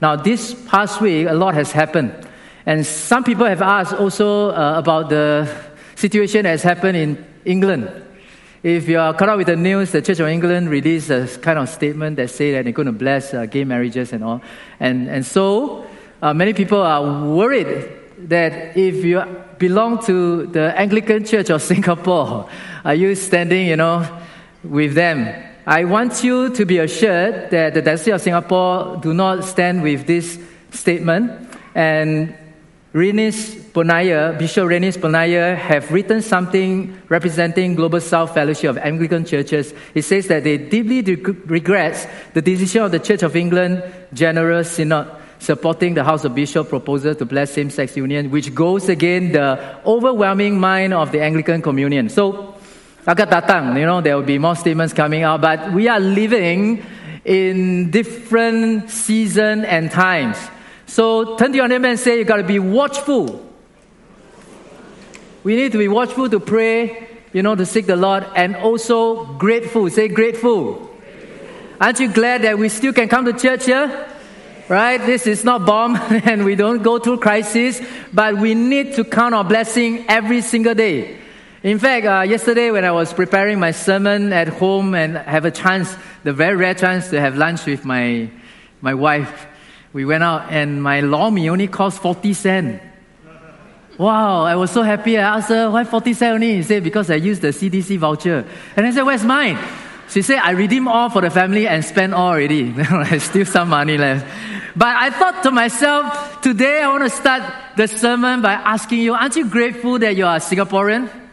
Now, this past week, a lot has happened. And some people have asked also uh, about the situation that has happened in England. If you are caught up with the news, the Church of England released a kind of statement that say that they're going to bless uh, gay marriages and all. And, and so uh, many people are worried that if you belong to the Anglican Church of Singapore, are you standing, you know, with them? I want you to be assured that the Diocese of Singapore do not stand with this statement. And Rennis Ponniah, Bishop Rennis Ponniah, have written something representing Global South Fellowship of Anglican Churches. It says that they deeply regrets the decision of the Church of England General Synod supporting the House of Bishops proposal to bless same-sex union, which goes against the overwhelming mind of the Anglican Communion. So, agak you know, there will be more statements coming out, but we are living in different season and times. So turn to your neighbor and say, you got to be watchful. We need to be watchful to pray, you know, to seek the Lord, and also grateful. Say grateful. Aren't you glad that we still can come to church here? right? This is not bomb and we don't go through crisis, but we need to count our blessing every single day. In fact, uh, yesterday when I was preparing my sermon at home and have a chance, the very rare chance to have lunch with my, my wife, we went out and my lor mee only cost 40 cents. Wow, I was so happy. I asked her, why 40 cents only? He said, because I used the CDC voucher. And I said, where's mine? She said, I redeemed all for the family and spent all already. There's still some money left. But I thought to myself, today I want to start the sermon by asking you, aren't you grateful that you are Singaporean?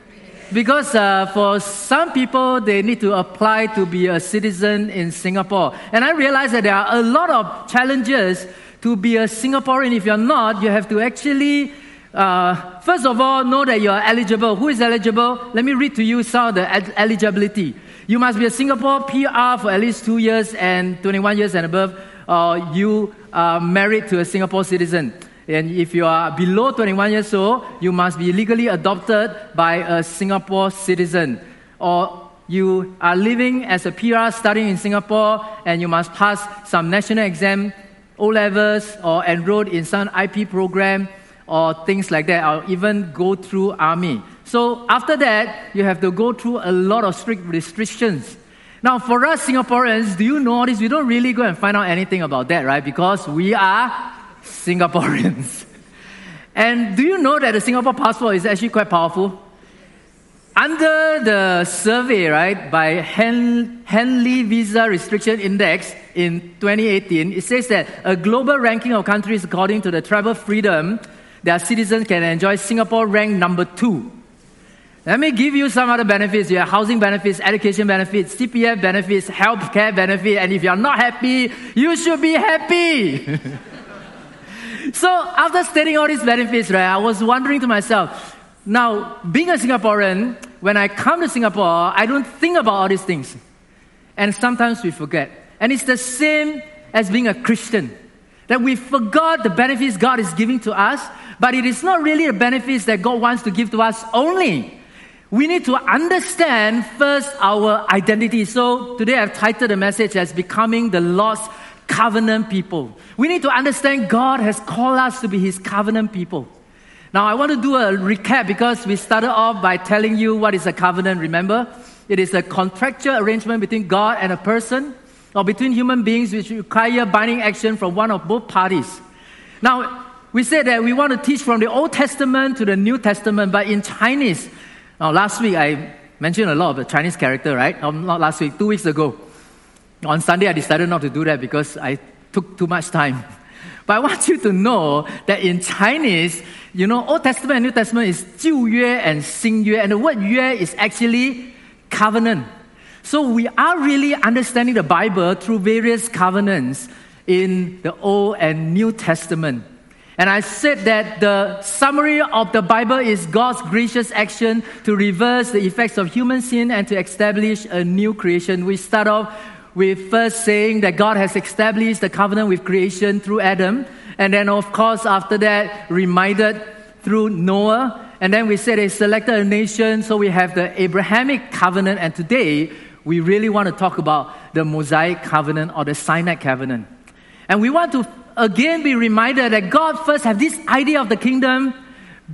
Because uh, for some people, they need to apply to be a citizen in Singapore. And I realize that there are a lot of challenges to be a Singaporean. If you're not, you have to actually, uh, first of all, know that you are eligible. Who is eligible? Let me read to you some of the eligibility. You must be a Singapore PR for at least two years and 21 years and above uh, you are married to a Singapore citizen. And if you are below 21 years old, you must be legally adopted by a Singapore citizen. Or you are living as a PR studying in Singapore and you must pass some national exam, O levels, or enrolled in some IP program or things like that, or even go through army. So after that, you have to go through a lot of strict restrictions now, for us Singaporeans, do you know this? We don't really go and find out anything about that, right? Because we are Singaporeans. and do you know that the Singapore passport is actually quite powerful? Under the survey, right, by Hen- Henley Visa Restriction Index in 2018, it says that a global ranking of countries according to the travel freedom, their citizens can enjoy Singapore ranked number two let me give you some other benefits. You have housing benefits, education benefits, CPF benefits, healthcare benefit, and if you're not happy, you should be happy. so after stating all these benefits, right, I was wondering to myself, now being a Singaporean, when I come to Singapore, I don't think about all these things. And sometimes we forget. And it's the same as being a Christian. That we forgot the benefits God is giving to us, but it is not really the benefits that God wants to give to us only we need to understand first our identity. So today I've titled the message as Becoming the Lost Covenant People. We need to understand God has called us to be His covenant people. Now I want to do a recap because we started off by telling you what is a covenant, remember? It is a contractual arrangement between God and a person or between human beings which require binding action from one of both parties. Now, we said that we want to teach from the Old Testament to the New Testament, but in Chinese, now, last week I mentioned a lot of the Chinese character, right? Um, not last week, two weeks ago. On Sunday, I decided not to do that because I took too much time. But I want you to know that in Chinese, you know, Old Testament and New Testament is 旧约 and 新约, and the word 约 is actually covenant. So we are really understanding the Bible through various covenants in the Old and New Testament. And I said that the summary of the Bible is God's gracious action to reverse the effects of human sin and to establish a new creation. We start off with first saying that God has established the covenant with creation through Adam. And then, of course, after that, reminded through Noah. And then we said he selected a nation, so we have the Abrahamic covenant. And today, we really want to talk about the Mosaic covenant or the Sinai covenant. And we want to again be reminded that God first had this idea of the kingdom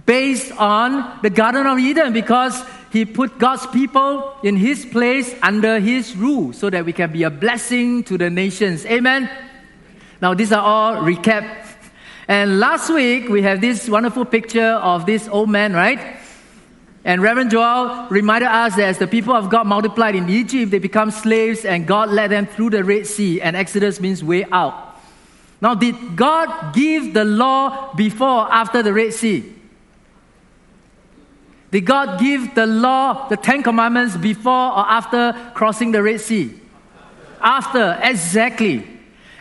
based on the Garden of Eden because He put God's people in His place under His rule so that we can be a blessing to the nations. Amen. Now, these are all recap. And last week, we have this wonderful picture of this old man, right? And Reverend Joel reminded us that as the people of God multiplied in Egypt, they become slaves and God led them through the Red Sea, and Exodus means way out. Now, did God give the law before or after the Red Sea? Did God give the law, the Ten Commandments, before or after crossing the Red Sea? After, exactly.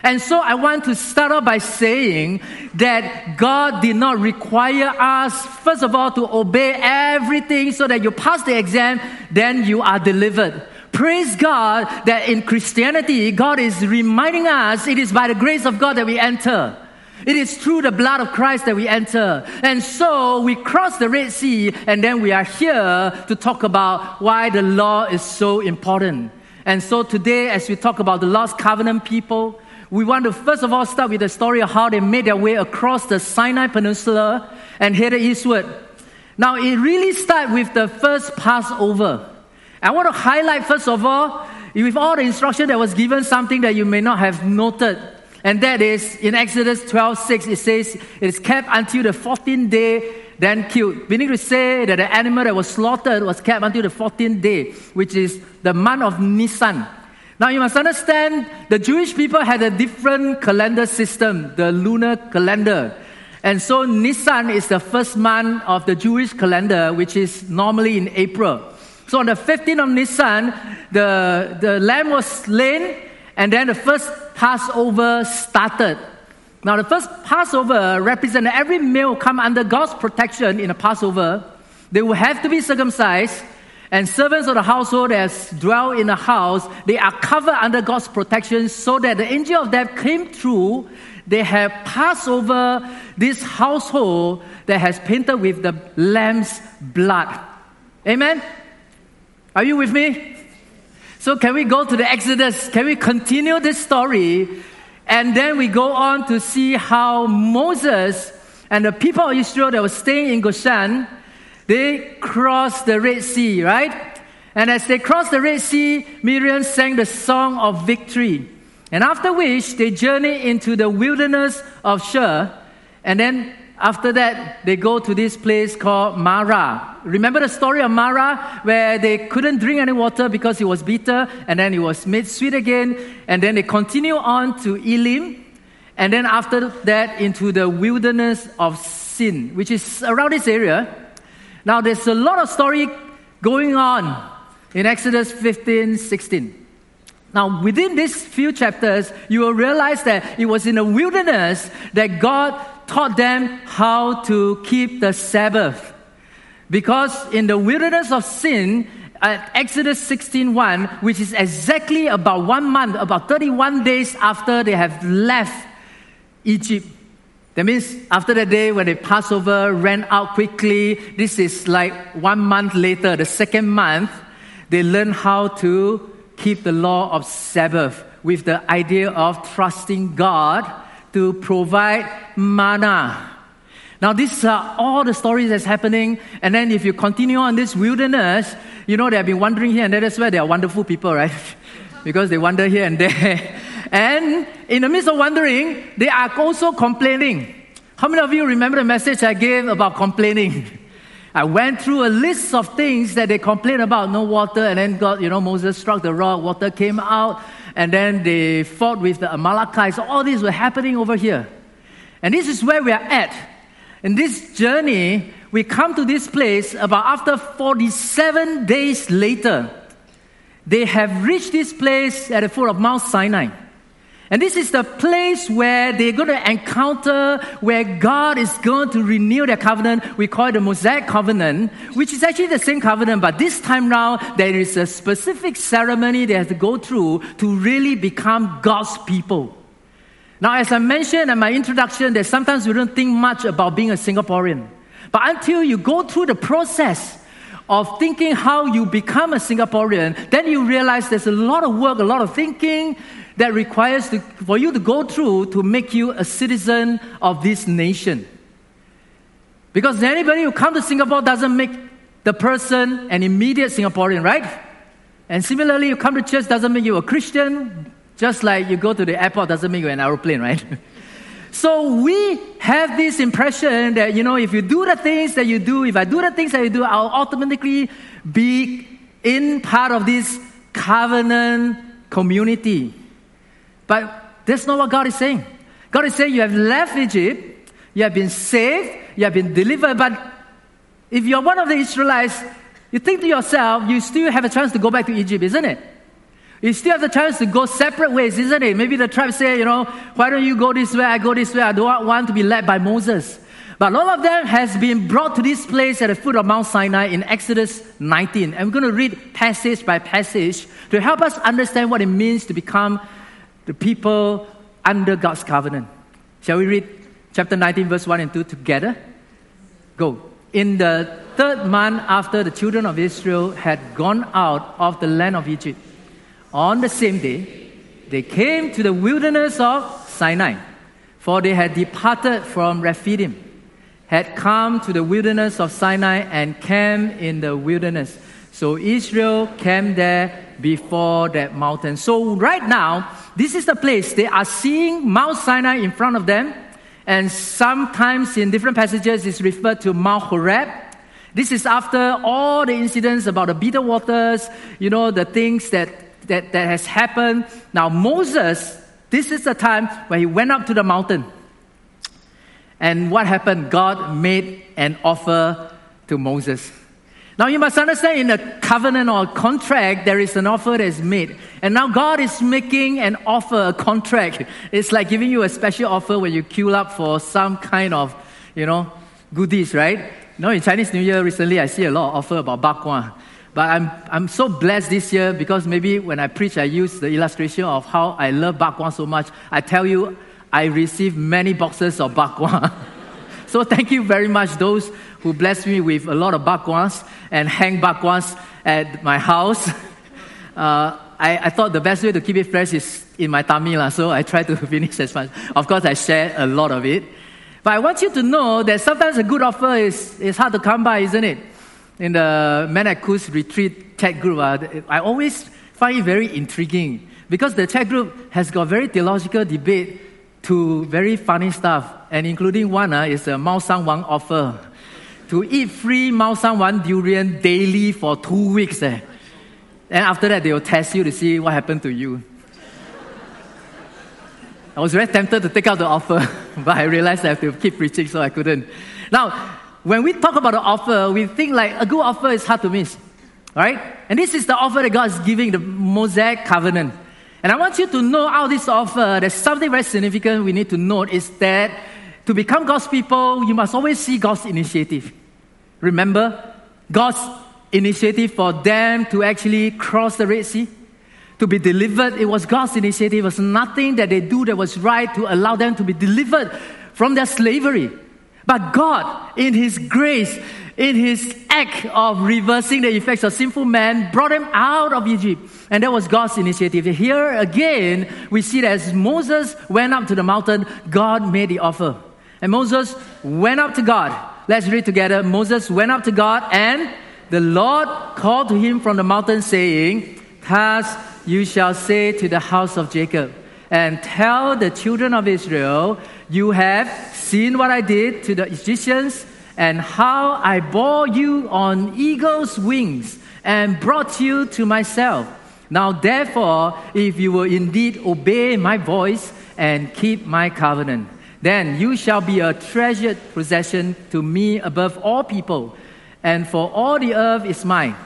And so I want to start off by saying that God did not require us, first of all, to obey everything so that you pass the exam, then you are delivered. Praise God that in Christianity, God is reminding us it is by the grace of God that we enter. It is through the blood of Christ that we enter. And so we cross the Red Sea, and then we are here to talk about why the law is so important. And so today, as we talk about the lost covenant people, we want to first of all start with the story of how they made their way across the Sinai Peninsula and headed eastward. Now, it really starts with the first Passover. I want to highlight, first of all, with all the instruction that was given, something that you may not have noted. And that is in Exodus 12 6, it says, It is kept until the 14th day, then killed. Meaning to say that the animal that was slaughtered was kept until the 14th day, which is the month of Nisan. Now you must understand the Jewish people had a different calendar system, the lunar calendar. And so Nisan is the first month of the Jewish calendar, which is normally in April. So on the 15th of Nisan, the, the lamb was slain, and then the first Passover started. Now the first Passover represented every male come under God's protection in a Passover. They will have to be circumcised and servants of the household that dwell in the house, they are covered under God's protection so that the angel of death came through. They have passed over this household that has painted with the lamb's blood. Amen? Are you with me? So, can we go to the Exodus? Can we continue this story? And then we go on to see how Moses and the people of Israel that were staying in Goshen they crossed the Red Sea, right? And as they crossed the Red Sea, Miriam sang the song of victory. And after which, they journeyed into the wilderness of Shur. And then after that, they go to this place called Marah. Remember the story of Marah, where they couldn't drink any water because it was bitter, and then it was made sweet again. And then they continue on to Elim, and then after that, into the wilderness of Sin, which is around this area. Now, there's a lot of story going on in Exodus 15, 16. Now, within these few chapters, you will realize that it was in the wilderness that God taught them how to keep the Sabbath. Because in the wilderness of sin, at Exodus 16:1, which is exactly about one month, about 31 days after they have left Egypt, that means after the day when they Passover ran out quickly, this is like one month later, the second month, they learn how to keep the law of Sabbath with the idea of trusting God to provide manna. Now, these are all the stories that's happening. And then if you continue on this wilderness, you know, they have been wandering here and there. That's why they are wonderful people, right? because they wander here and there. And in the midst of wandering, they are also complaining. How many of you remember the message I gave about complaining? I went through a list of things that they complained about no water, and then God, you know, Moses struck the rock, water came out, and then they fought with the Amalekites. All these were happening over here. And this is where we are at. In this journey, we come to this place about after 47 days later. They have reached this place at the foot of Mount Sinai. And this is the place where they're going to encounter where God is going to renew their covenant. We call it the Mosaic covenant, which is actually the same covenant, but this time now there is a specific ceremony they have to go through to really become God's people. Now, as I mentioned in my introduction, that sometimes we don't think much about being a Singaporean. But until you go through the process of thinking how you become a Singaporean, then you realize there's a lot of work, a lot of thinking that requires to, for you to go through to make you a citizen of this nation. Because anybody who comes to Singapore doesn't make the person an immediate Singaporean, right? And similarly, you come to church doesn't make you a Christian, just like you go to the airport doesn't make you an aeroplane, right? So we have this impression that, you know, if you do the things that you do, if I do the things that you do, I'll automatically be in part of this covenant community. But that's not what God is saying. God is saying you have left Egypt, you have been saved, you have been delivered, but if you're one of the Israelites, you think to yourself, you still have a chance to go back to Egypt, isn't it? You still have the chance to go separate ways, isn't it? Maybe the tribe say, you know, why don't you go this way? I go this way. I don't want to be led by Moses. But all of them has been brought to this place at the foot of Mount Sinai in Exodus 19. And we're going to read passage by passage to help us understand what it means to become the people under God's covenant. Shall we read chapter 19, verse 1 and 2 together? Go. In the third month after the children of Israel had gone out of the land of Egypt, on the same day, they came to the wilderness of Sinai, for they had departed from Rephidim, had come to the wilderness of Sinai and camped in the wilderness. So Israel camped there before that mountain. So right now, this is the place they are seeing Mount Sinai in front of them, and sometimes in different passages it's referred to Mount Horeb. This is after all the incidents about the bitter waters, you know, the things that that, that has happened. Now, Moses, this is the time when he went up to the mountain. And what happened? God made an offer to Moses. Now, you must understand in a covenant or a contract, there is an offer that is made. And now God is making an offer, a contract. It's like giving you a special offer when you queue up for some kind of, you know, goodies, right? Know, in Chinese New Year recently, I see a lot of offer about bak kwa. But I'm, I'm so blessed this year because maybe when I preach, I use the illustration of how I love bak kwa so much. I tell you, I received many boxes of bak kwa. so thank you very much, those who blessed me with a lot of bak kwas and hang bak kwas at my house. Uh, I, I, thought the best way to keep it fresh is in my tummy, la, so I try to finish as much. Of course, I share a lot of it. But I want you to know that sometimes a good offer is, is hard to come by, isn't it? in the Men at Kus retreat chat group, uh, I always find it very intriguing because the chat group has got very theological debate to very funny stuff, and including one uh, is a Mao Shan Wang offer to eat free Mao Shan Wang durian daily for two weeks. Eh. And after that, they will test you to see what happened to you. I was very tempted to take out the offer, but I realized I have to keep preaching, so I couldn't. Now, when we talk about the offer, we think like a good offer is hard to miss. Right? And this is the offer that God is giving, the Mosaic covenant. And I want you to know how this offer, there's something very significant we need to note is that to become God's people, you must always see God's initiative. Remember God's initiative for them to actually cross the Red Sea, to be delivered. It was God's initiative. It was nothing that they do that was right to allow them to be delivered from their slavery. But God, in His grace, in His act of reversing the effects of sinful man, brought him out of Egypt. And that was God's initiative. Here again, we see that as Moses went up to the mountain, God made the offer. And Moses went up to God. Let's read together. Moses went up to God, and the Lord called to him from the mountain, saying, Thus you shall say to the house of Jacob, and tell the children of Israel, You have seen what I did to the Egyptians and how I bore you on eagle's wings and brought you to myself. Now, therefore, if you will indeed obey my voice and keep my covenant, then you shall be a treasured possession to me above all people, and for all the earth is mine.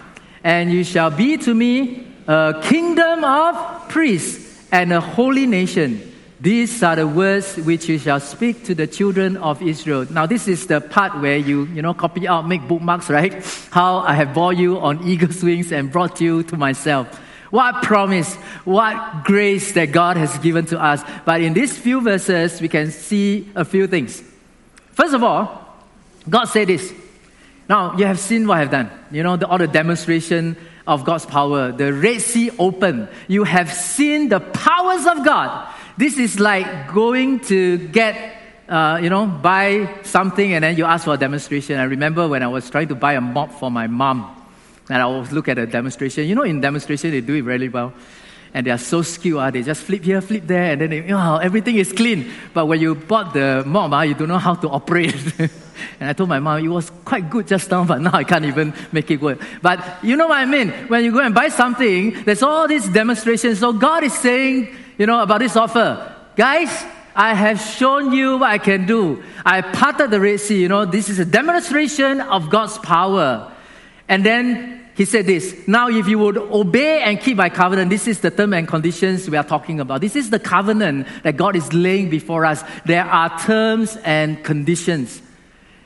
And you shall be to me a kingdom of priests and a holy nation. These are the words which you shall speak to the children of Israel. Now, this is the part where you, you know, copy out, make bookmarks, right? How I have bore you on eagle's wings and brought you to myself. What promise, what grace that God has given to us. But in these few verses, we can see a few things. First of all, God said this Now, you have seen what I've done. You know, the, all the demonstration of God's power. The Red Sea open. You have seen the powers of God. This is like going to get, uh, you know, buy something and then you ask for a demonstration. I remember when I was trying to buy a mop for my mom. And I always look at a demonstration. You know, in demonstration, they do it really well and they are so skilled. Uh, they just flip here, flip there, and then they, oh, everything is clean. But when you bought the mop, uh, you don't know how to operate. and I told my mom, it was quite good just now, but now I can't even make it work. But you know what I mean? When you go and buy something, there's all these demonstrations. So God is saying, you know, about this offer. Guys, I have shown you what I can do. I parted the Red Sea. You know, this is a demonstration of God's power. And then he said this Now, if you would obey and keep my covenant, this is the term and conditions we are talking about. This is the covenant that God is laying before us. There are terms and conditions.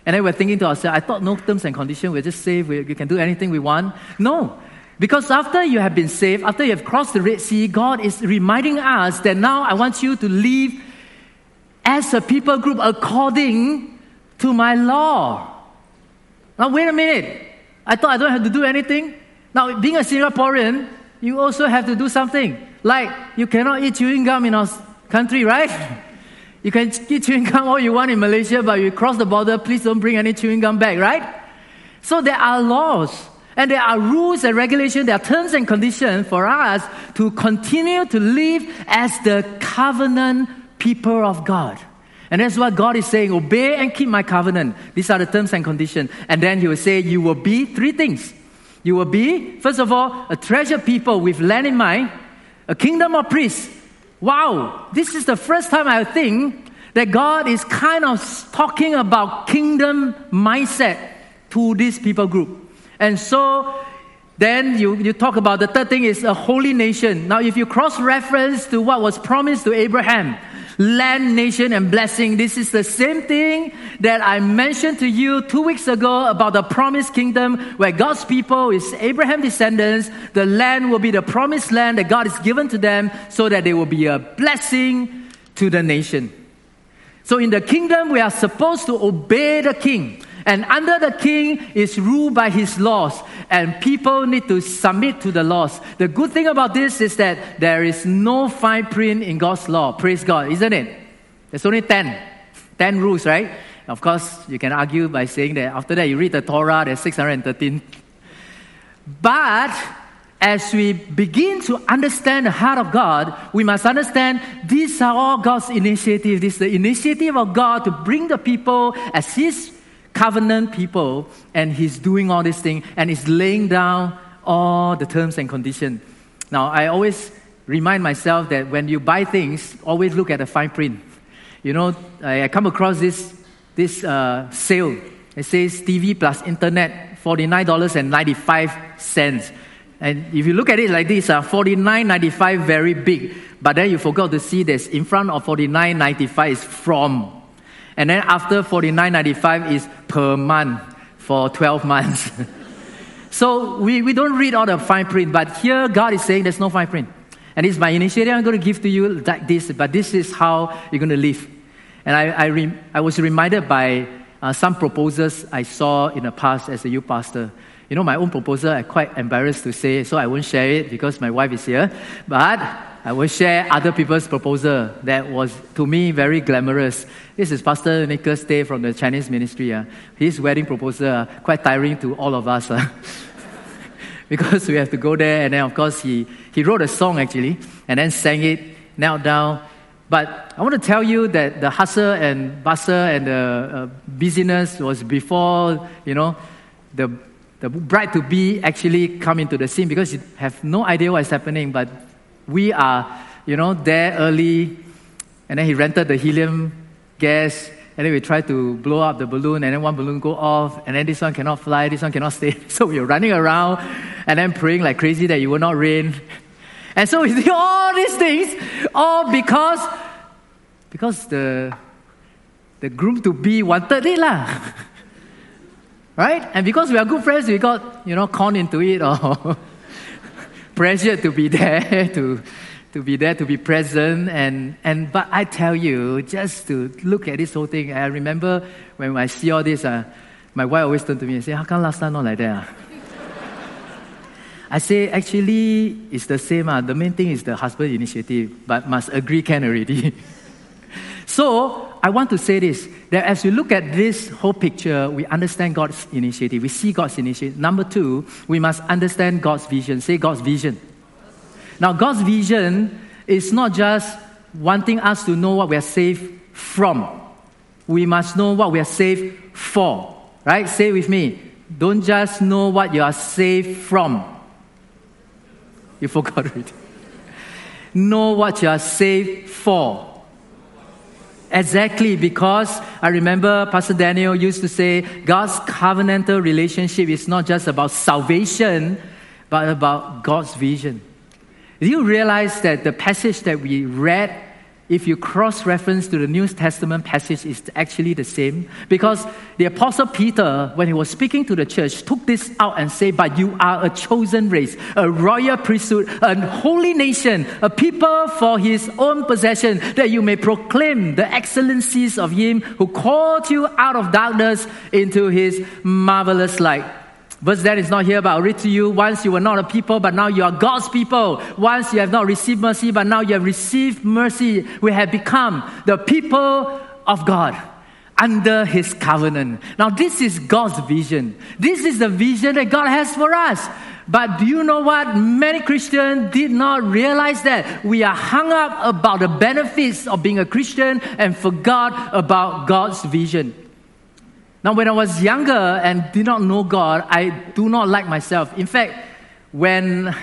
And then we're thinking to ourselves, I thought no terms and conditions, we're just safe, we, we can do anything we want. No. Because after you have been saved, after you have crossed the Red Sea, God is reminding us that now I want you to live as a people group according to my law. Now, wait a minute. I thought I don't have to do anything. Now, being a Singaporean, you also have to do something. Like, you cannot eat chewing gum in our country, right? You can eat chewing gum all you want in Malaysia, but you cross the border, please don't bring any chewing gum back, right? So there are laws and there are rules and regulations, there are terms and conditions for us to continue to live as the covenant people of God. And that's what God is saying obey and keep my covenant. These are the terms and conditions. And then He will say, You will be three things. You will be, first of all, a treasured people with land in mind, a kingdom of priests. Wow, this is the first time I think that God is kind of talking about kingdom mindset to this people group. And so then you, you talk about the third thing is a holy nation. Now, if you cross reference to what was promised to Abraham, land, nation, and blessing. This is the same thing that I mentioned to you two weeks ago about the promised kingdom where God's people is Abraham's descendants. The land will be the promised land that God has given to them so that they will be a blessing to the nation. So in the kingdom, we are supposed to obey the king. And under the king is ruled by his laws, and people need to submit to the laws. The good thing about this is that there is no fine print in God's law. Praise God, isn't it? There's only 10. 10 rules, right? Of course, you can argue by saying that after that you read the Torah, there's 613. But as we begin to understand the heart of God, we must understand these are all God's initiative. This is the initiative of God to bring the people as His covenant people, and he's doing all this thing, and he's laying down all the terms and conditions. Now, I always remind myself that when you buy things, always look at the fine print. You know, I come across this, this uh, sale. It says TV plus internet, $49.95. And if you look at it like this, uh, $49.95 very big. But then you forgot to see this in front of $49.95 is from. And then after $49.95 is per month for 12 months. so we, we don't read all the fine print, but here God is saying there's no fine print. And it's my initiative I'm going to give to you like this, but this is how you're going to live. And I, I, re, I was reminded by uh, some proposals I saw in the past as a youth pastor. You know, my own proposal, I'm quite embarrassed to say, so I won't share it because my wife is here. But I will share other people's proposal that was, to me, very glamorous. This is Pastor Nicholas Day from the Chinese ministry. Uh. His wedding proposal, uh, quite tiring to all of us. Uh. because we have to go there, and then, of course, he, he wrote a song, actually, and then sang it, knelt down. But I want to tell you that the hustle and bustle and the uh, busyness was before, you know, the, the bride-to-be actually come into the scene because you have no idea what's happening, but we are, you know, there early, and then he rented the helium gas, and then we try to blow up the balloon, and then one balloon go off, and then this one cannot fly, this one cannot stay. So we were running around, and then praying like crazy that it will not rain. And so we do all these things, all because, because the, the groom to be wanted it lah. right? And because we are good friends, we got, you know, conned into it or pressure to be there, to, to be there, to be present. And, and, but I tell you, just to look at this whole thing, I remember when I see all this, uh, My wife always turned to me and say, How come last time not like that? ah?" I say, actually, it's the same. ah. The main thing is the husband initiative, but must agree can already. so, I want to say this that as we look at this whole picture, we understand God's initiative. We see God's initiative. Number two, we must understand God's vision. Say God's vision. Now, God's vision is not just wanting us to know what we are saved from. We must know what we are saved for. Right? Say with me. Don't just know what you are saved from. You forgot it. know what you are saved for. Exactly, because I remember Pastor Daniel used to say God's covenantal relationship is not just about salvation, but about God's vision. Do you realize that the passage that we read if you cross reference to the New Testament passage, is actually the same. Because the Apostle Peter, when he was speaking to the church, took this out and said, But you are a chosen race, a royal priesthood, a holy nation, a people for his own possession, that you may proclaim the excellencies of him who called you out of darkness into his marvelous light. Verse that is not here, but I'll read to you. Once you were not a people, but now you are God's people. Once you have not received mercy, but now you have received mercy. We have become the people of God under his covenant. Now, this is God's vision. This is the vision that God has for us. But do you know what? Many Christians did not realize that. We are hung up about the benefits of being a Christian and forgot about God's vision. Now, when I was younger and did not know God, I do not like myself. In fact, when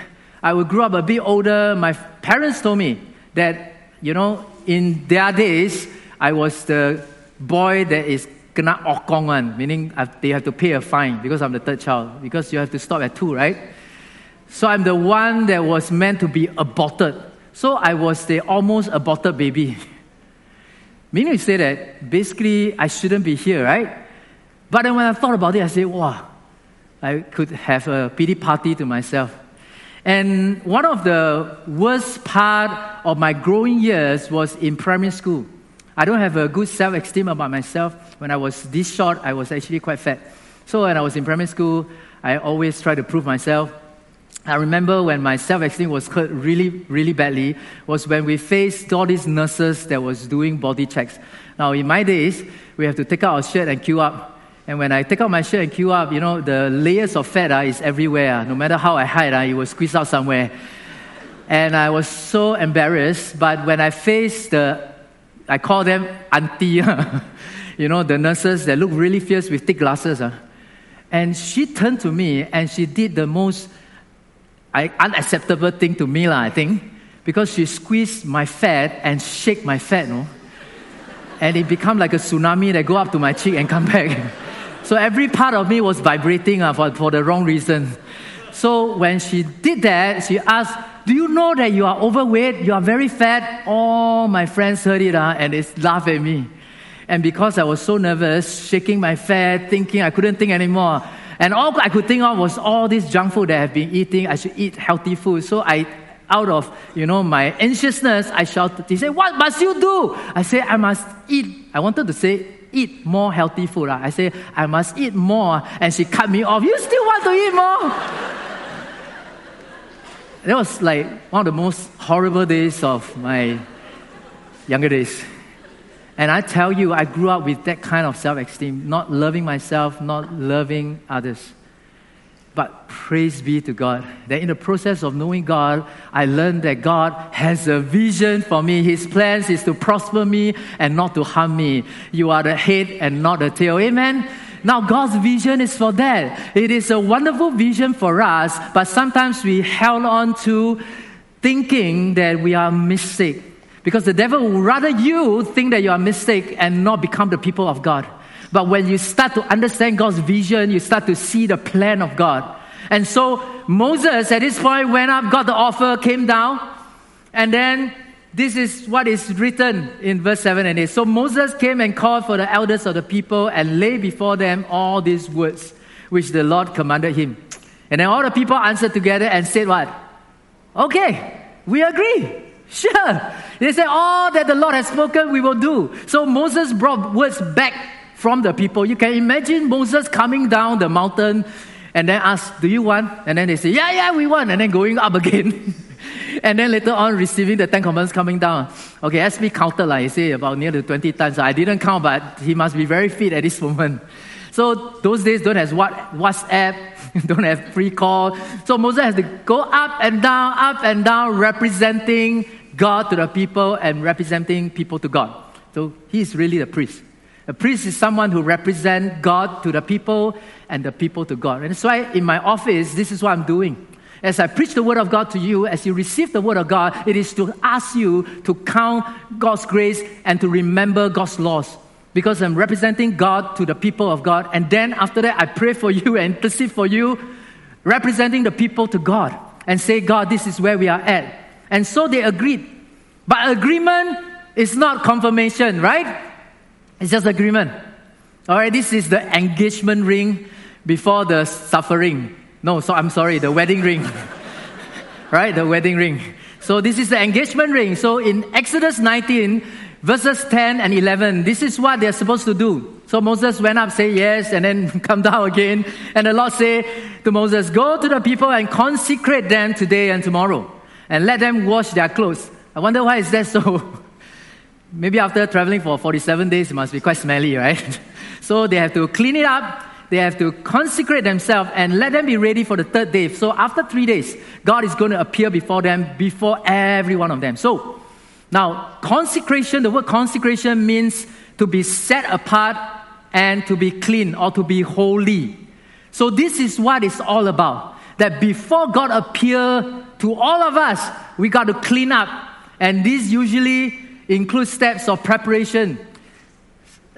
I grew up a bit older, my parents told me that, you know, in their days, I was the boy that is kena okong one, meaning they have to pay a fine because I'm the third child, because you have to stop at two, right? So I'm the one that was meant to be aborted. So I was the almost aborted baby. Meaning to say that basically I shouldn't be here, right? But then when I thought about it, I said, wow, I could have a pity party to myself. And one of the worst part of my growing years was in primary school. I don't have a good self esteem about myself. When I was this short, I was actually quite fat. So when I was in primary school, I always tried to prove myself. I remember when my self-esteem was hurt really, really badly was when we faced all these nurses that was doing body checks. Now, in my days, we have to take out our shirt and queue up and when I take out my shirt and queue up, you know, the layers of fat uh, is everywhere. Uh. No matter how I hide, uh, it will squeeze out somewhere. And I was so embarrassed. But when I faced the, I call them auntie, you know, the nurses that look really fierce with thick glasses. Uh. And she turned to me and she did the most unacceptable thing to me, I think, because she squeezed my fat and shake my fat, no? and it became like a tsunami that go up to my cheek and come back. So every part of me was vibrating uh, for, for the wrong reason. So when she did that, she asked, Do you know that you are overweight? You are very fat? All my friends heard it uh, and they laughed at me. And because I was so nervous, shaking my fat, thinking I couldn't think anymore. And all I could think of was all this junk food that I've been eating. I should eat healthy food. So I, out of, you know, my anxiousness, I shouted. He said, what must you do? I said, I must eat. I wanted to say, eat more healthy food. Uh. I say, I must eat more. And she cut me off. You still want to eat more? that was like one of the most horrible days of my younger days. And I tell you, I grew up with that kind of self esteem, not loving myself, not loving others. But praise be to God that in the process of knowing God, I learned that God has a vision for me. His plans is to prosper me and not to harm me. You are the head and not the tail. Amen. Now, God's vision is for that. It is a wonderful vision for us, but sometimes we held on to thinking that we are mistake. Because the devil would rather you think that you are mistake and not become the people of God. But when you start to understand God's vision, you start to see the plan of God. And so Moses at this point went up, got the offer, came down, and then this is what is written in verse 7 and 8. So Moses came and called for the elders of the people and laid before them all these words which the Lord commanded him. And then all the people answered together and said, What? Okay, we agree. Sure. They said, All that the Lord has spoken, we will do. So Moses brought words back from the people. You can imagine Moses coming down the mountain and then ask, Do you want? And then they say, Yeah, yeah, we want. And then going up again. and then later on receiving the Ten Commandments coming down. Okay, SB counted, like I say, about nearly 20 times. I didn't count, but he must be very fit at this moment. So those days don't have what WhatsApp, don't have free call. So Moses has to go up and down, up and down, representing God to the people and representing people to God. So he is really the priest. A priest is someone who represents God to the people and the people to God. And that's why in my office, this is what I'm doing. As I preach the word of God to you, as you receive the word of God, it is to ask you to count God's grace and to remember God's laws because I'm representing God to the people of God. And then after that, I pray for you and intercede for you, representing the people to God and say, God, this is where we are at. And so they agreed. But agreement is not confirmation, right? It's just agreement. All right, this is the engagement ring before the suffering. No, so I'm sorry, the wedding ring. right, the wedding ring. So this is the engagement ring. So in Exodus 19, verses 10 and 11, this is what they're supposed to do. So Moses went up, say yes, and then come down again. And the Lord say to Moses, go to the people and consecrate them today and tomorrow, and let them wash their clothes. I wonder why is that so? Maybe after traveling for 47 days, it must be quite smelly, right? so they have to clean it up. They have to consecrate themselves and let them be ready for the third day. So after three days, God is going to appear before them, before every one of them. So now, consecration, the word consecration means to be set apart and to be clean or to be holy. So, this is what it's all about. That before God appear to all of us, we got to clean up. And this usually includes steps of preparation.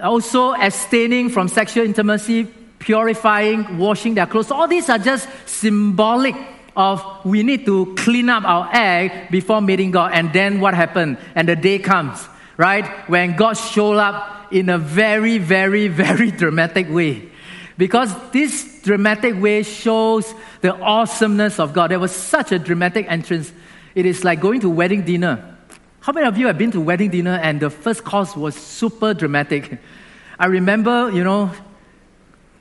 Also, abstaining from sexual intimacy, purifying, washing their clothes. All these are just symbolic of we need to clean up our act before meeting God. And then what happened? And the day comes, right? When God showed up in a very, very, very dramatic way. Because this dramatic way shows the awesomeness of God. There was such a dramatic entrance. It is like going to wedding dinner. How many of you have been to wedding dinner and the first course was super dramatic? I remember, you know,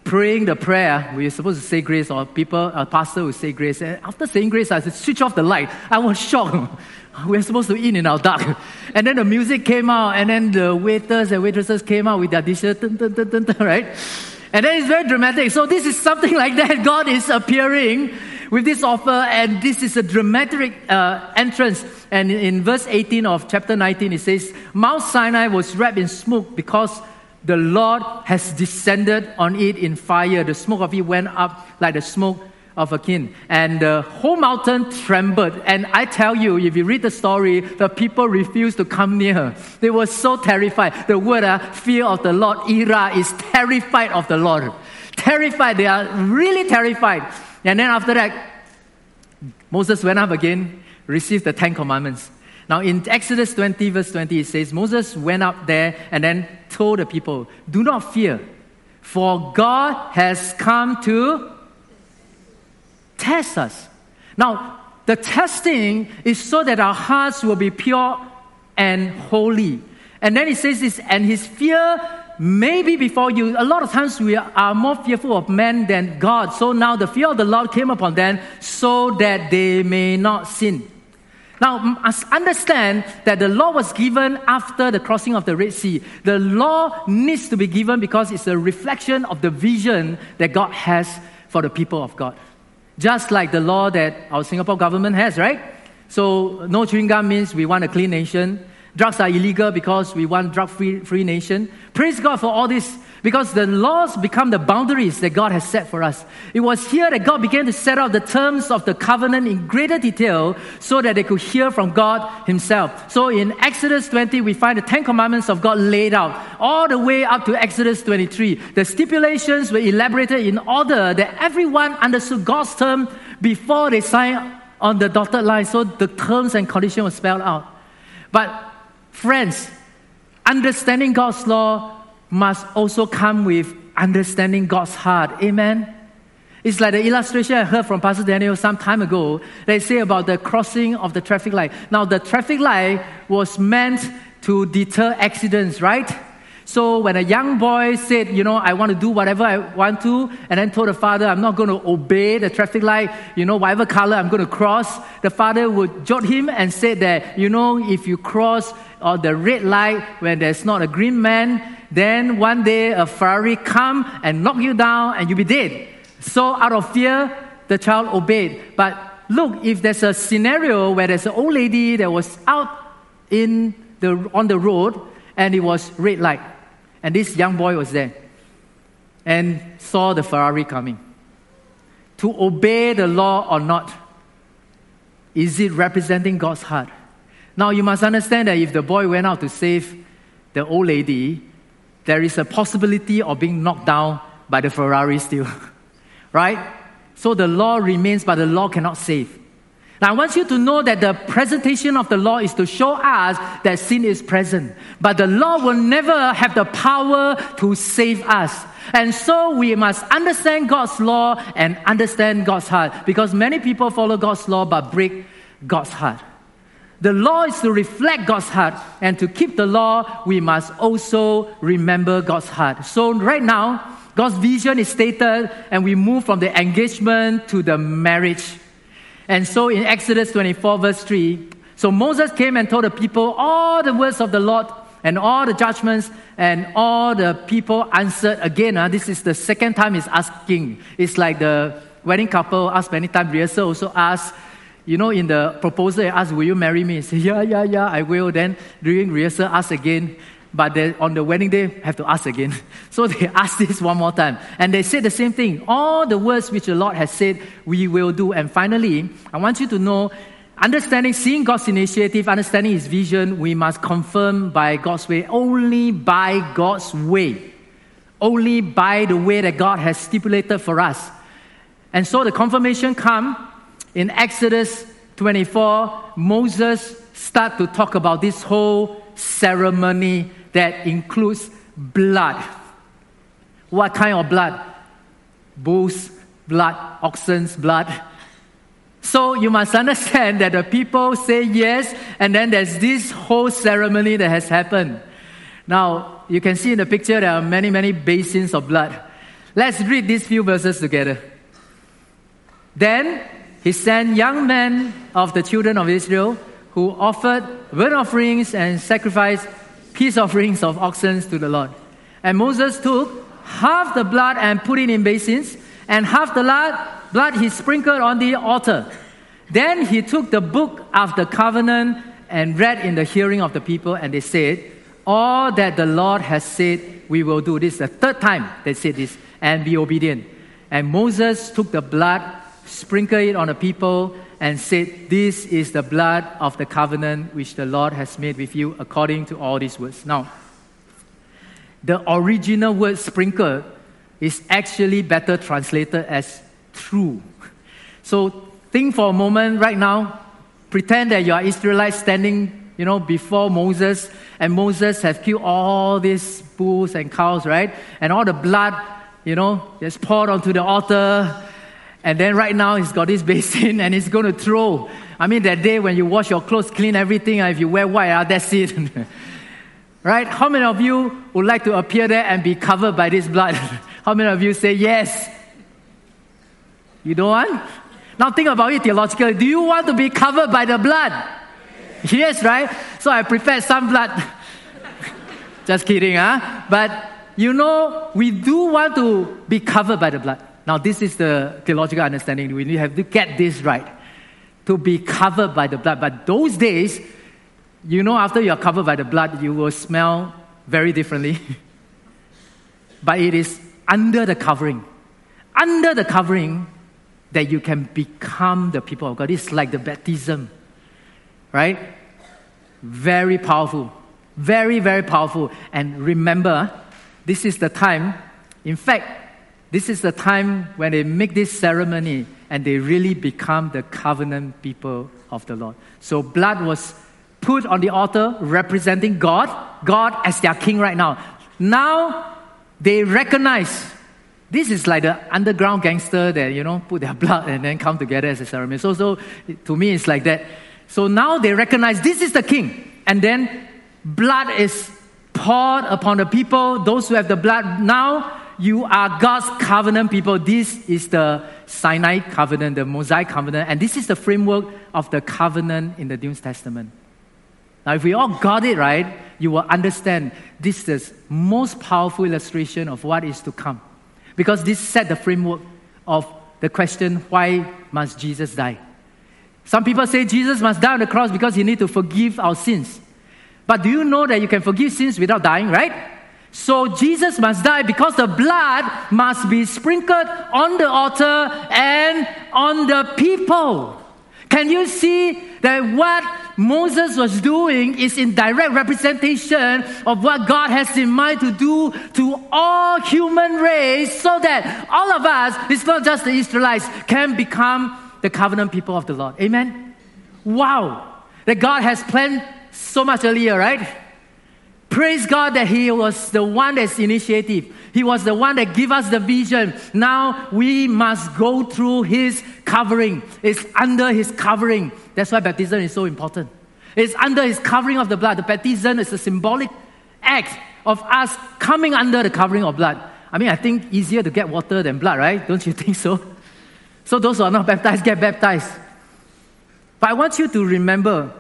praying the prayer, we are supposed to say grace, or people, a pastor will say grace. And after saying grace, I said, switch off the light. I was shocked. We're supposed to eat in our dark. And then the music came out, and then the waiters and waitresses came out with their dishes, dun, dun, dun, right? And then it's very dramatic. So this is something like that. God is appearing with this offer, and this is a dramatic uh, entrance. And in verse 18 of chapter 19, it says, Mount Sinai was wrapped in smoke because the Lord has descended on it in fire. The smoke of it went up like the smoke of a king. And the whole mountain trembled. And I tell you, if you read the story, the people refused to come near. Her. They were so terrified. The word uh, fear of the Lord, ira, is terrified of the Lord. Terrified. They are really terrified. And then after that, Moses went up again, received the Ten Commandments. Now, in Exodus 20, verse 20, it says, Moses went up there and then told the people, Do not fear, for God has come to test us. Now, the testing is so that our hearts will be pure and holy. And then it says this, and his fear may be before you. A lot of times we are more fearful of men than God. So now the fear of the Lord came upon them so that they may not sin. Now, understand that the law was given after the crossing of the Red Sea. The law needs to be given because it's a reflection of the vision that God has for the people of God. Just like the law that our Singapore government has, right? So, no chewing gum means we want a clean nation. Drugs are illegal because we want drug-free free nation. Praise God for all this because the laws become the boundaries that God has set for us. It was here that God began to set out the terms of the covenant in greater detail so that they could hear from God Himself. So in Exodus 20, we find the Ten Commandments of God laid out all the way up to Exodus 23. The stipulations were elaborated in order that everyone understood God's term before they signed on the dotted line. So the terms and conditions were spelled out. But Friends, understanding God's law must also come with understanding God's heart. Amen. It's like the illustration I heard from Pastor Daniel some time ago. They say about the crossing of the traffic light. Now, the traffic light was meant to deter accidents, right? So when a young boy said, you know, I want to do whatever I want to, and then told the father, I'm not going to obey the traffic light, you know, whatever color I'm going to cross, the father would jot him and say that, you know, if you cross or the red light when there's not a green man, then one day a Ferrari come and knock you down and you'll be dead. So out of fear, the child obeyed. But look, if there's a scenario where there's an old lady that was out in the, on the road and it was red light, and this young boy was there and saw the Ferrari coming. To obey the law or not, is it representing God's heart? Now, you must understand that if the boy went out to save the old lady, there is a possibility of being knocked down by the Ferrari still. right? So the law remains, but the law cannot save. Now, I want you to know that the presentation of the law is to show us that sin is present. But the law will never have the power to save us. And so we must understand God's law and understand God's heart. Because many people follow God's law but break God's heart. The law is to reflect God's heart. And to keep the law, we must also remember God's heart. So right now, God's vision is stated, and we move from the engagement to the marriage. And so in Exodus 24, verse 3, so Moses came and told the people all the words of the Lord and all the judgments, and all the people answered again. Uh, this is the second time he's asking. It's like the wedding couple asked many times. Rehearsal also asked, you know, in the proposal, they asked, Will you marry me? He said, Yeah, yeah, yeah, I will. Then during rehearsal, ask again but they, on the wedding day have to ask again. So they ask this one more time. And they said the same thing. All the words which the Lord has said, we will do. And finally, I want you to know, understanding, seeing God's initiative, understanding His vision, we must confirm by God's way, only by God's way. Only by the way that God has stipulated for us. And so the confirmation come in Exodus 24. Moses start to talk about this whole ceremony that includes blood. What kind of blood? Bulls' blood, oxen's blood. So you must understand that the people say yes, and then there's this whole ceremony that has happened. Now, you can see in the picture there are many, many basins of blood. Let's read these few verses together. Then he sent young men of the children of Israel who offered burnt offerings and sacrificed peace offerings of oxen to the Lord. And Moses took half the blood and put it in basins, and half the blood, he sprinkled on the altar. Then he took the book of the covenant and read in the hearing of the people, and they said, All that the Lord has said, we will do. This is the third time they said this, and be obedient. And Moses took the blood, sprinkled it on the people, and said, This is the blood of the covenant which the Lord has made with you according to all these words. Now, the original word sprinkle is actually better translated as true. So think for a moment right now, pretend that you are Israelites standing, you know, before Moses, and Moses has killed all these bulls and cows, right? And all the blood, you know, is poured onto the altar and then right now he's got this basin and he's going to throw. I mean, that day when you wash your clothes, clean everything, uh, if you wear white, uh, that's it. right? How many of you would like to appear there and be covered by this blood? How many of you say yes? You don't want? Now think about it theologically. Do you want to be covered by the blood? Yes, yes right? So I prepared some blood. Just kidding, huh? But you know, we do want to be covered by the blood. Now, this is the theological understanding. We have to get this right to be covered by the blood. But those days, you know, after you are covered by the blood, you will smell very differently. but it is under the covering, under the covering, that you can become the people of God. It's like the baptism, right? Very powerful. Very, very powerful. And remember, this is the time, in fact, this is the time when they make this ceremony and they really become the covenant people of the Lord. So blood was put on the altar representing God, God as their king right now. Now they recognize this is like the underground gangster that you know put their blood and then come together as a ceremony. So, so to me, it's like that. So now they recognize this is the king, and then blood is poured upon the people, those who have the blood. Now you are God's covenant people. This is the Sinai covenant, the Mosaic covenant, and this is the framework of the covenant in the New Testament. Now, if we all got it right, you will understand this is the most powerful illustration of what is to come. Because this set the framework of the question why must Jesus die? Some people say Jesus must die on the cross because he need to forgive our sins. But do you know that you can forgive sins without dying, right? So Jesus must die because the blood must be sprinkled on the altar and on the people. Can you see that what Moses was doing is in direct representation of what God has in mind to do to all human race so that all of us, it's not just the Israelites, can become the covenant people of the Lord. Amen? Wow. That God has planned so much earlier, right? Praise God that He was the one that's initiative. He was the one that gave us the vision. Now we must go through His covering. It's under His covering. That's why baptism is so important. It's under His covering of the blood. The baptism is a symbolic act of us coming under the covering of blood. I mean, I think easier to get water than blood, right? Don't you think so? So those who are not baptized, get baptized. But I want you to remember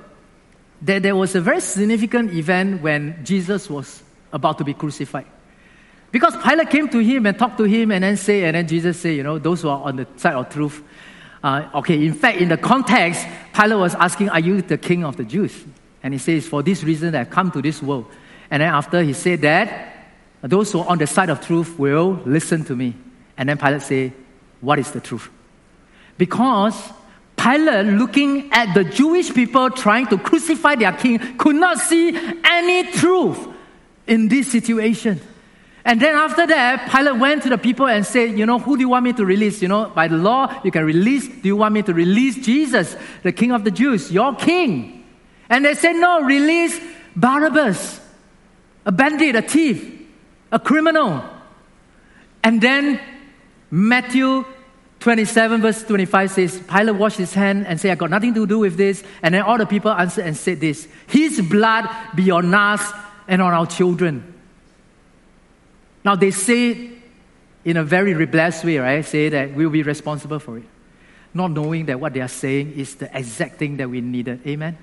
that there was a very significant event when Jesus was about to be crucified. Because Pilate came to him and talked to him and then say, and then Jesus said, you know, those who are on the side of truth. Uh, okay, in fact, in the context, Pilate was asking, Are you the king of the Jews? And he says, For this reason I've come to this world. And then after he said that, those who are on the side of truth will listen to me. And then Pilate said, What is the truth? Because Pilate, looking at the Jewish people trying to crucify their king, could not see any truth in this situation. And then after that, Pilate went to the people and said, You know, who do you want me to release? You know, by the law, you can release. Do you want me to release Jesus, the king of the Jews, your king? And they said, No, release Barabbas, a bandit, a thief, a criminal. And then Matthew 27 verse 25 says, Pilate washed his hand and said, I got nothing to do with this. And then all the people answered and said this, His blood be on us and on our children. Now they say it in a very rebellious way, right? Say that we'll be responsible for it. Not knowing that what they are saying is the exact thing that we needed. Amen?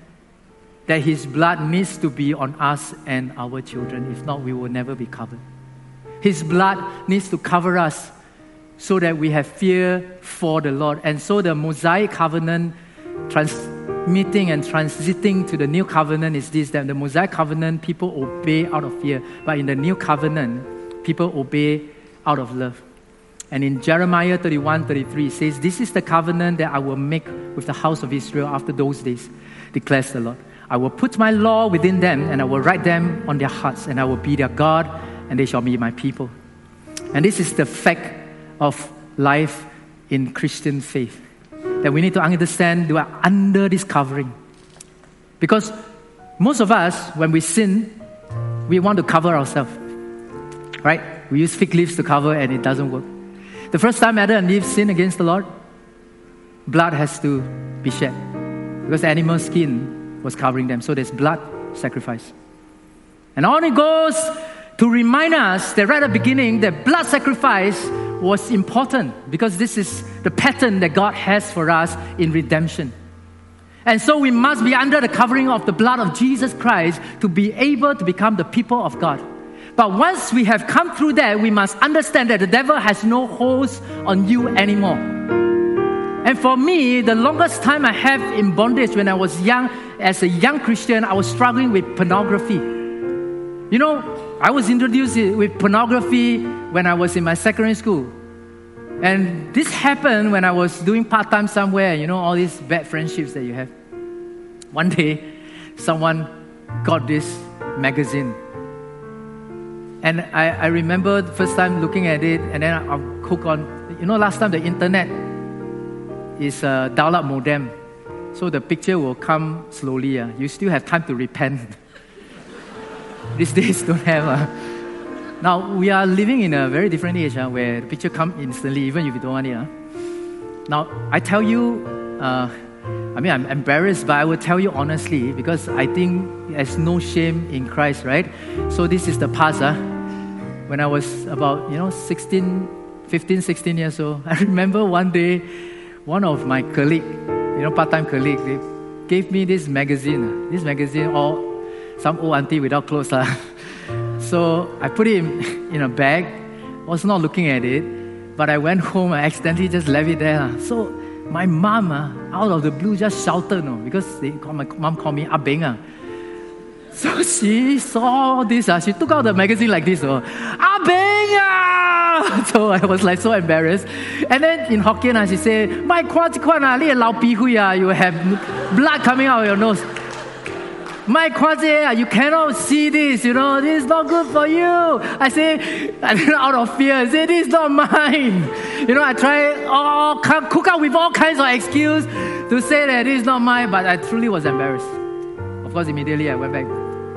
That his blood needs to be on us and our children. If not, we will never be covered. His blood needs to cover us so that we have fear for the Lord. And so the Mosaic covenant transmitting and transiting to the new covenant is this that the Mosaic covenant people obey out of fear, but in the new covenant, people obey out of love. And in Jeremiah 31 33, it says, This is the covenant that I will make with the house of Israel after those days, declares the Lord. I will put my law within them, and I will write them on their hearts, and I will be their God, and they shall be my people. And this is the fact of life in Christian faith. That we need to understand we are under this covering. Because most of us, when we sin, we want to cover ourselves. Right? We use fig leaves to cover and it doesn't work. The first time Adam and Eve sinned against the Lord, blood has to be shed. Because animal skin was covering them. So there's blood sacrifice. And on it goes to remind us that right at the beginning, that blood sacrifice was important because this is the pattern that God has for us in redemption. And so we must be under the covering of the blood of Jesus Christ to be able to become the people of God. But once we have come through that, we must understand that the devil has no hold on you anymore. And for me, the longest time I have in bondage when I was young, as a young Christian, I was struggling with pornography. You know, I was introduced with pornography when I was in my secondary school. And this happened when I was doing part time somewhere, you know, all these bad friendships that you have. One day, someone got this magazine. And I, I remember the first time looking at it, and then I'll hook on. You know, last time the internet is a dial up modem. So the picture will come slowly. Uh. You still have time to repent. These days don't have. Uh. Now we are living in a very different age uh, where the picture come instantly, even if you don't want it. Uh. Now I tell you, uh, I mean, I'm embarrassed, but I will tell you honestly because I think there's no shame in Christ, right? So this is the past. Huh? When I was about, you know, 16, 15, 16 years old, I remember one day, one of my colleague, you know, part-time colleague, they gave me this magazine. This magazine, all some old auntie without clothes. Lah. So I put it in, in a bag. Was not looking at it, but I went home. I accidentally just left it there. So my mom, uh, out of the blue, just shouted, no, because they call, my mom called me Abeng. Uh. So she saw this, uh, she took out the magazine like this, oh, Abeng! Uh. So I was like so embarrassed. And then in Hokkien, uh, she said, My kwa kwan, uh, you have blood coming out of your nose. My Kwaze, uh, you cannot see this, you know, this is not good for you. I say, out of fear, I say, this is not mine. You know, I try all, cook up with all kinds of excuse to say that this is not mine, but I truly was embarrassed. Of course, immediately I went back,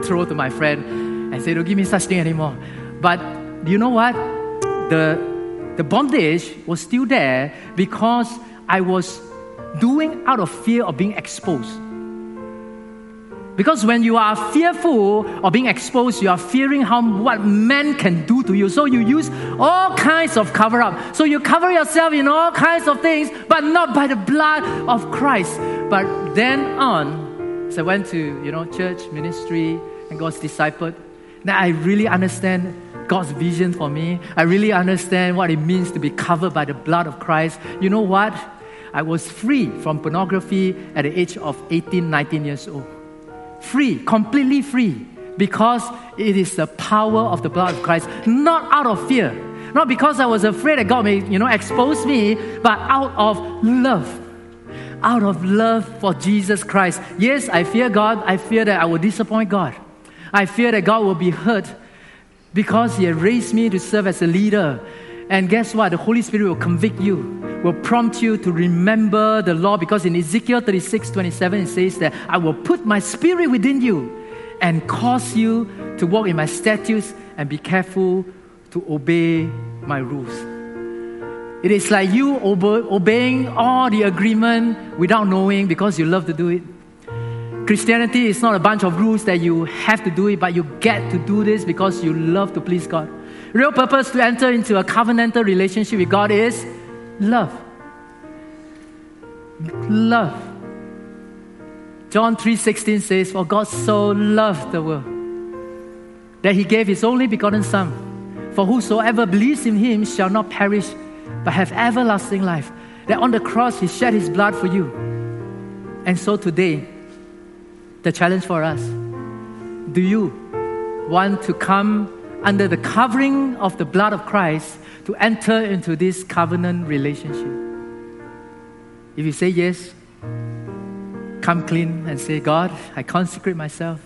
throw to my friend, and said, don't give me such thing anymore. But you know what? The, the bondage was still there because I was doing out of fear of being exposed. Because when you are fearful of being exposed, you are fearing how what men can do to you. So you use all kinds of cover up. So you cover yourself in all kinds of things, but not by the blood of Christ. But then on, so I went to you know church ministry and God's discipled. Now I really understand God's vision for me. I really understand what it means to be covered by the blood of Christ. You know what? I was free from pornography at the age of 18, 19 years old free, completely free, because it is the power of the blood of Christ, not out of fear. Not because I was afraid that God may, you know, expose me, but out of love. Out of love for Jesus Christ. Yes, I fear God. I fear that I will disappoint God. I fear that God will be hurt because He has raised me to serve as a leader. And guess what? The Holy Spirit will convict you will prompt you to remember the law because in Ezekiel 36 27 it says that I will put my spirit within you and cause you to walk in my statutes and be careful to obey my rules. It is like you obe- obeying all the agreement without knowing because you love to do it. Christianity is not a bunch of rules that you have to do it, but you get to do this because you love to please God. Real purpose to enter into a covenantal relationship with God is love. Love. John 3:16 says, "For God so loved the world that he gave his only begotten son, for whosoever believes in him shall not perish but have everlasting life." That on the cross he shed his blood for you. And so today, the challenge for us, do you want to come under the covering of the blood of Christ to enter into this covenant relationship. If you say yes, come clean and say, God, I consecrate myself.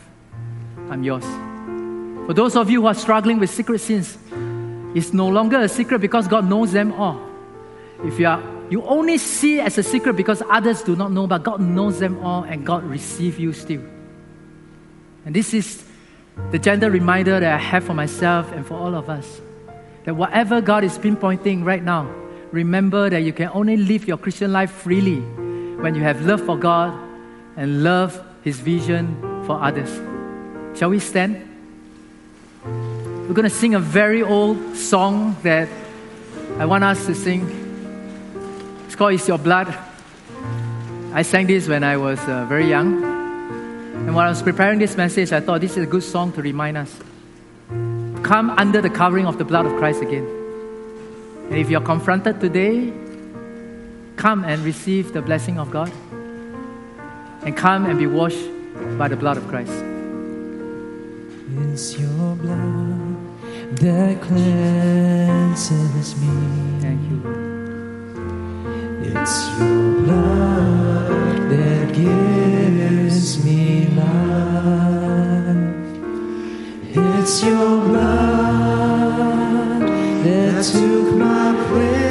I'm yours. For those of you who are struggling with secret sins, it's no longer a secret because God knows them all. If you are you only see it as a secret because others do not know, but God knows them all and God receives you still. And this is the gentle reminder that I have for myself and for all of us. That whatever God is pinpointing right now, remember that you can only live your Christian life freely when you have love for God and love His vision for others. Shall we stand? We're going to sing a very old song that I want us to sing. It's called It's Your Blood. I sang this when I was uh, very young. And while I was preparing this message, I thought this is a good song to remind us come under the covering of the blood of Christ again. And if you're confronted today, come and receive the blessing of God. And come and be washed by the blood of Christ. It's your blood that cleanses me. Thank you. It's your blood that gives me life. It's your blood that took my place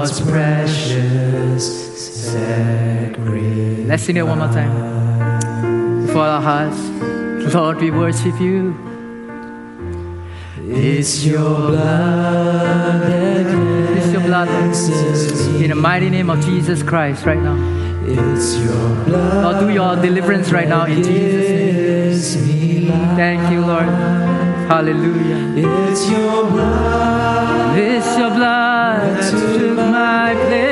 God's precious sacrifice. Let's sing it one more time. Before our hearts, Lord, we worship you. It's your blood that It's your blood. In the mighty name of Jesus Christ, right now. It's your blood Lord, do your deliverance right now in Jesus' name. gives me life. Thank you, Lord. Hallelujah. It's your blood It's your blood my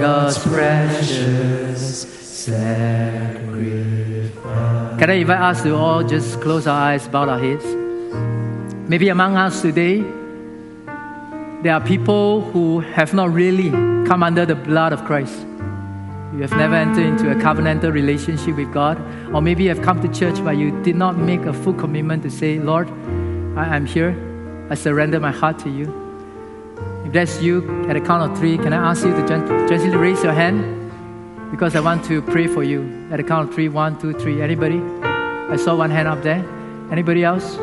God's precious sacrifice. Can I invite us to all just close our eyes, bow our heads? Maybe among us today, there are people who have not really come under the blood of Christ. You have never entered into a covenantal relationship with God, or maybe you have come to church but you did not make a full commitment to say, Lord, I am here. I surrender my heart to you. If that's you, at the count of three, can I ask you to gently raise your hand? Because I want to pray for you. At the count of three, one, two, three. Anybody? I saw one hand up there. Anybody else?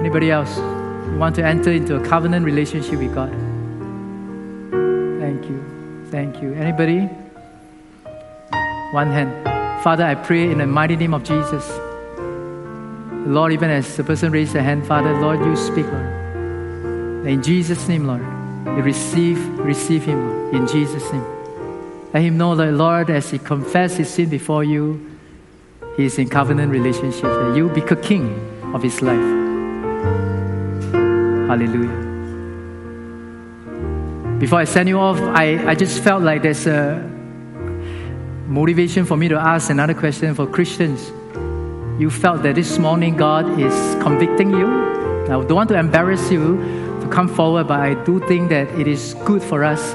Anybody else? You want to enter into a covenant relationship with God? Thank you. Thank you. Anybody? One hand. Father, I pray in the mighty name of Jesus. Lord, even as the person raised their hand, Father, Lord, you speak, Lord. In Jesus' name, Lord, receive, receive him, in Jesus' name. Let him know that, Lord, as he confesses his sin before you, he is in covenant relationship. That you be a king of his life. Hallelujah. Before I send you off, I, I just felt like there's a motivation for me to ask another question for Christians. You felt that this morning God is convicting you. I don't want to embarrass you come forward, but I do think that it is good for us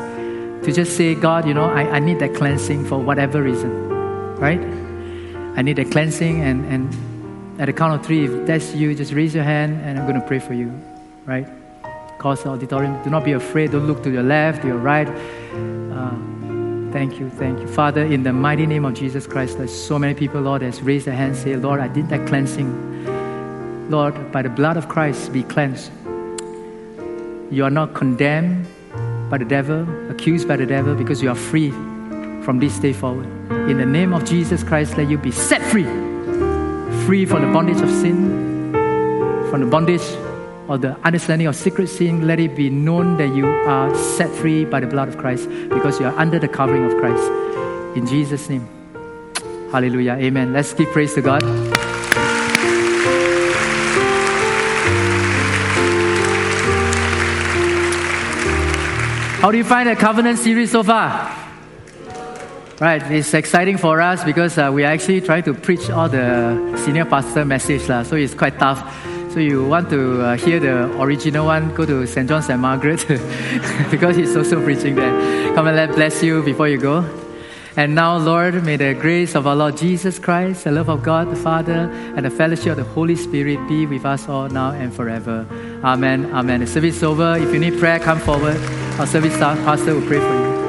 to just say, God, you know, I, I need that cleansing for whatever reason, right? I need that cleansing, and, and at the count of three, if that's you, just raise your hand and I'm going to pray for you, right? Cause the auditorium, do not be afraid, don't look to your left, to your right. Uh, Thank you, thank you. Father, in the mighty name of Jesus Christ, there's so many people, Lord, that's raised their hands, say, Lord, I did that cleansing. Lord, by the blood of Christ, be cleansed. You are not condemned by the devil, accused by the devil, because you are free from this day forward. In the name of Jesus Christ, let you be set free. Free from the bondage of sin, from the bondage or the understanding of secret sin, let it be known that you are set free by the blood of Christ because you are under the covering of Christ. In Jesus' name. Hallelujah. Amen. Let's give praise to God. How do you find the covenant series so far? Right, it's exciting for us because uh, we are actually trying to preach all the senior pastor message, lah, so it's quite tough. So you want to uh, hear the original one, go to St. John St. Margaret because he's also preaching there. Come and let bless you before you go. And now, Lord, may the grace of our Lord Jesus Christ, the love of God the Father, and the fellowship of the Holy Spirit be with us all now and forever. Amen. Amen. The service is over. If you need prayer, come forward. Our service pastor will pray for you.